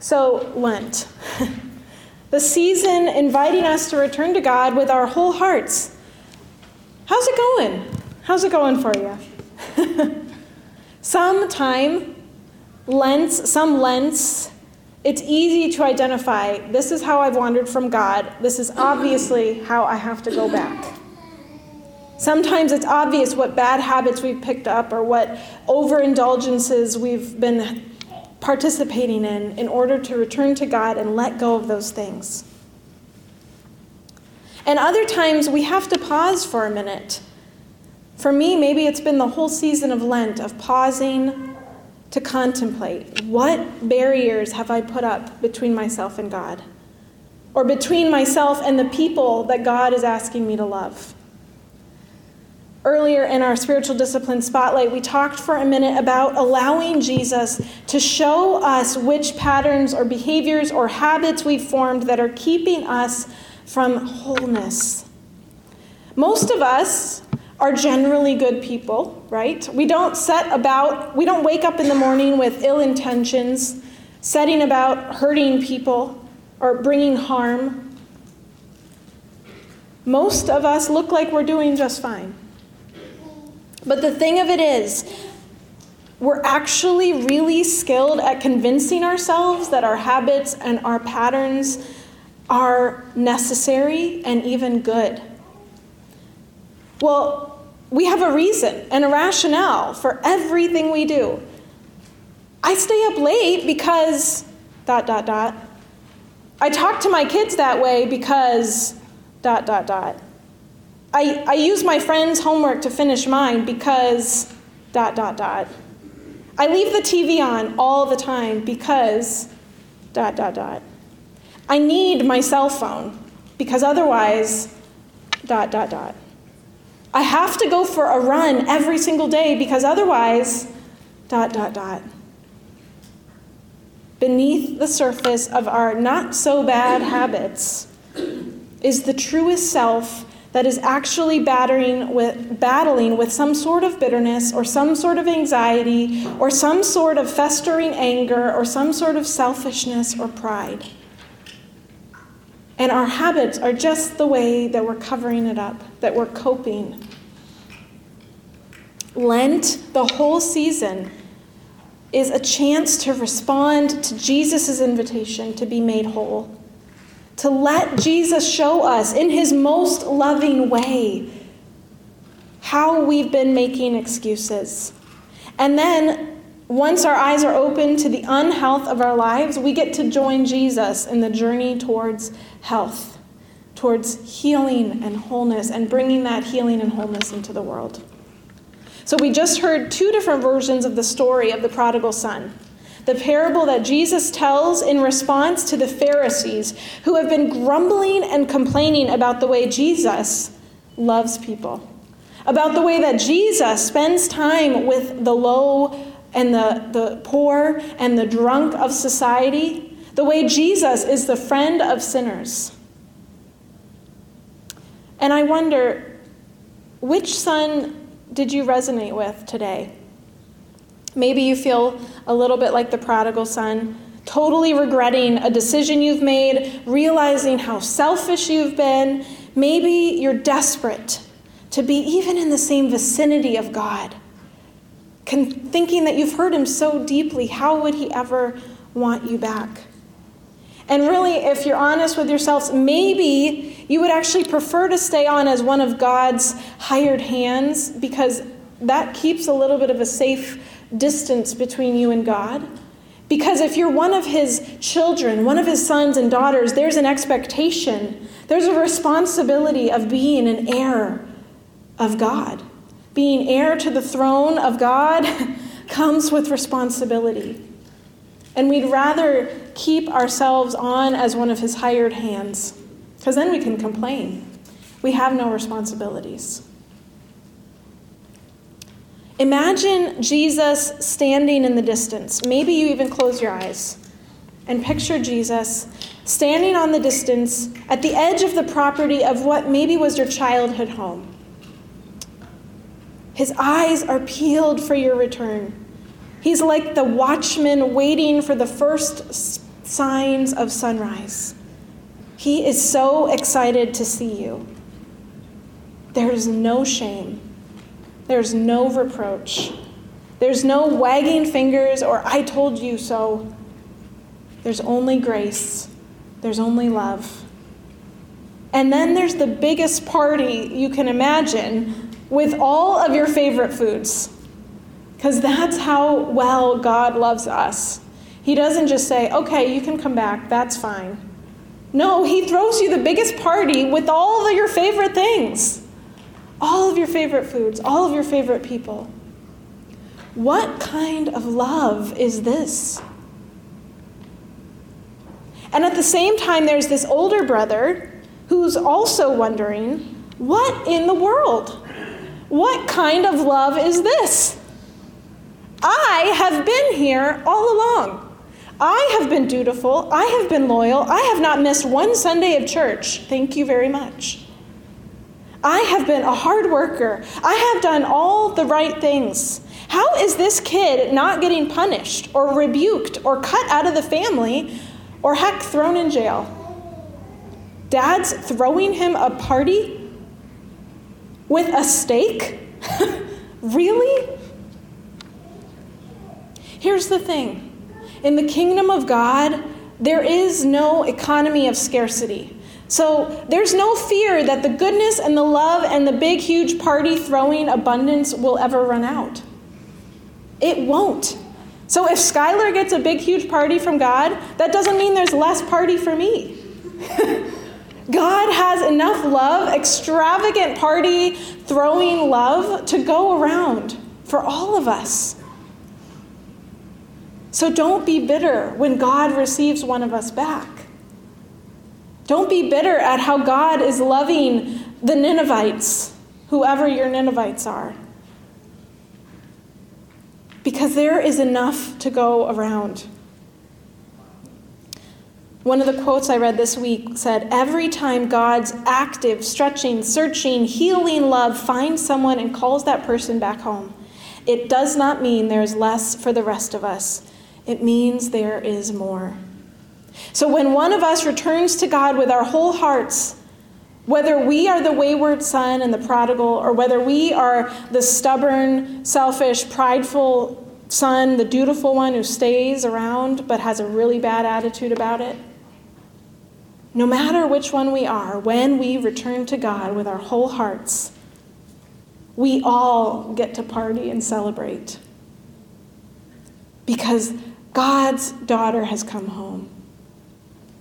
So, Lent. the season inviting us to return to God with our whole hearts. How's it going? How's it going for you? Sometime, Lent, some Lents, it's easy to identify this is how I've wandered from God. This is obviously how I have to go back. Sometimes it's obvious what bad habits we've picked up or what overindulgences we've been participating in in order to return to God and let go of those things. And other times we have to pause for a minute. For me, maybe it's been the whole season of Lent of pausing to contemplate what barriers have I put up between myself and God? Or between myself and the people that God is asking me to love? Earlier in our spiritual discipline spotlight, we talked for a minute about allowing Jesus to show us which patterns or behaviors or habits we've formed that are keeping us from wholeness. Most of us are generally good people, right? We don't set about, we don't wake up in the morning with ill intentions, setting about hurting people or bringing harm. Most of us look like we're doing just fine. But the thing of it is, we're actually really skilled at convincing ourselves that our habits and our patterns are necessary and even good. Well, we have a reason and a rationale for everything we do. I stay up late because dot dot dot. I talk to my kids that way because dot dot dot. I, I use my friend's homework to finish mine because dot dot dot. I leave the TV on all the time because dot dot dot. I need my cell phone because otherwise dot dot dot. I have to go for a run every single day because otherwise dot dot dot. Beneath the surface of our not so bad habits is the truest self that is actually battering with, battling with some sort of bitterness or some sort of anxiety or some sort of festering anger or some sort of selfishness or pride. And our habits are just the way that we're covering it up, that we're coping. Lent, the whole season, is a chance to respond to Jesus' invitation to be made whole to let Jesus show us in his most loving way how we've been making excuses. And then, once our eyes are open to the unhealth of our lives, we get to join Jesus in the journey towards health, towards healing and wholeness, and bringing that healing and wholeness into the world. So, we just heard two different versions of the story of the prodigal son the parable that Jesus tells in response to the Pharisees who have been grumbling and complaining about the way Jesus loves people, about the way that Jesus spends time with the low and the, the poor and the drunk of society, the way Jesus is the friend of sinners. And I wonder, which son did you resonate with today? Maybe you feel a little bit like the prodigal son, totally regretting a decision you've made, realizing how selfish you've been. Maybe you're desperate to be even in the same vicinity of God, thinking that you've hurt him so deeply. How would he ever want you back? And really, if you're honest with yourselves, maybe you would actually prefer to stay on as one of God's hired hands because that keeps a little bit of a safe distance between you and God. Because if you're one of his children, one of his sons and daughters, there's an expectation, there's a responsibility of being an heir of God. Being heir to the throne of God comes with responsibility. And we'd rather keep ourselves on as one of his hired hands, because then we can complain. We have no responsibilities. Imagine Jesus standing in the distance. Maybe you even close your eyes and picture Jesus standing on the distance at the edge of the property of what maybe was your childhood home. His eyes are peeled for your return. He's like the watchman waiting for the first signs of sunrise. He is so excited to see you. There's no shame, there's no reproach, there's no wagging fingers or I told you so. There's only grace, there's only love. And then there's the biggest party you can imagine with all of your favorite foods. Because that's how well God loves us. He doesn't just say, okay, you can come back, that's fine. No, He throws you the biggest party with all of your favorite things, all of your favorite foods, all of your favorite people. What kind of love is this? And at the same time, there's this older brother who's also wondering, what in the world? What kind of love is this? I have been here all along. I have been dutiful. I have been loyal. I have not missed one Sunday of church. Thank you very much. I have been a hard worker. I have done all the right things. How is this kid not getting punished or rebuked or cut out of the family or heck thrown in jail? Dad's throwing him a party with a steak? really? Here's the thing in the kingdom of God, there is no economy of scarcity. So there's no fear that the goodness and the love and the big, huge party throwing abundance will ever run out. It won't. So if Skylar gets a big, huge party from God, that doesn't mean there's less party for me. God has enough love, extravagant party throwing love to go around for all of us. So don't be bitter when God receives one of us back. Don't be bitter at how God is loving the Ninevites, whoever your Ninevites are. Because there is enough to go around. One of the quotes I read this week said Every time God's active, stretching, searching, healing love finds someone and calls that person back home, it does not mean there is less for the rest of us. It means there is more. So when one of us returns to God with our whole hearts, whether we are the wayward son and the prodigal, or whether we are the stubborn, selfish, prideful son, the dutiful one who stays around but has a really bad attitude about it, no matter which one we are, when we return to God with our whole hearts, we all get to party and celebrate. Because God's daughter has come home.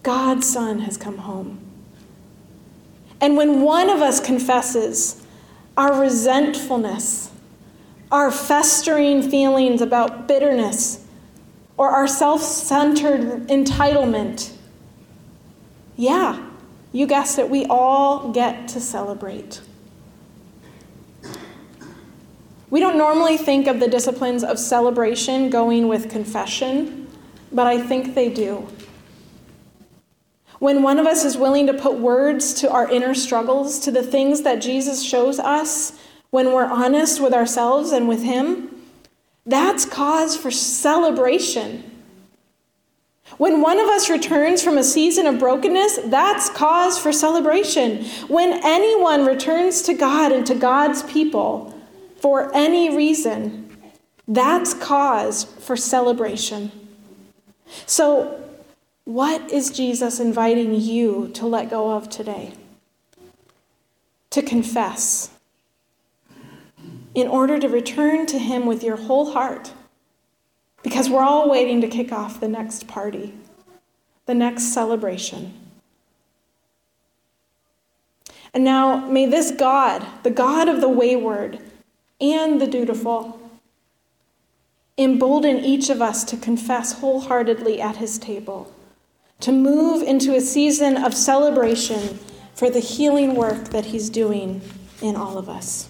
God's son has come home. And when one of us confesses our resentfulness, our festering feelings about bitterness, or our self centered entitlement, yeah, you guessed it, we all get to celebrate. We don't normally think of the disciplines of celebration going with confession, but I think they do. When one of us is willing to put words to our inner struggles, to the things that Jesus shows us, when we're honest with ourselves and with Him, that's cause for celebration. When one of us returns from a season of brokenness, that's cause for celebration. When anyone returns to God and to God's people, for any reason, that's cause for celebration. So, what is Jesus inviting you to let go of today? To confess, in order to return to Him with your whole heart. Because we're all waiting to kick off the next party, the next celebration. And now, may this God, the God of the wayward, and the dutiful. Embolden each of us to confess wholeheartedly at his table, to move into a season of celebration for the healing work that he's doing in all of us.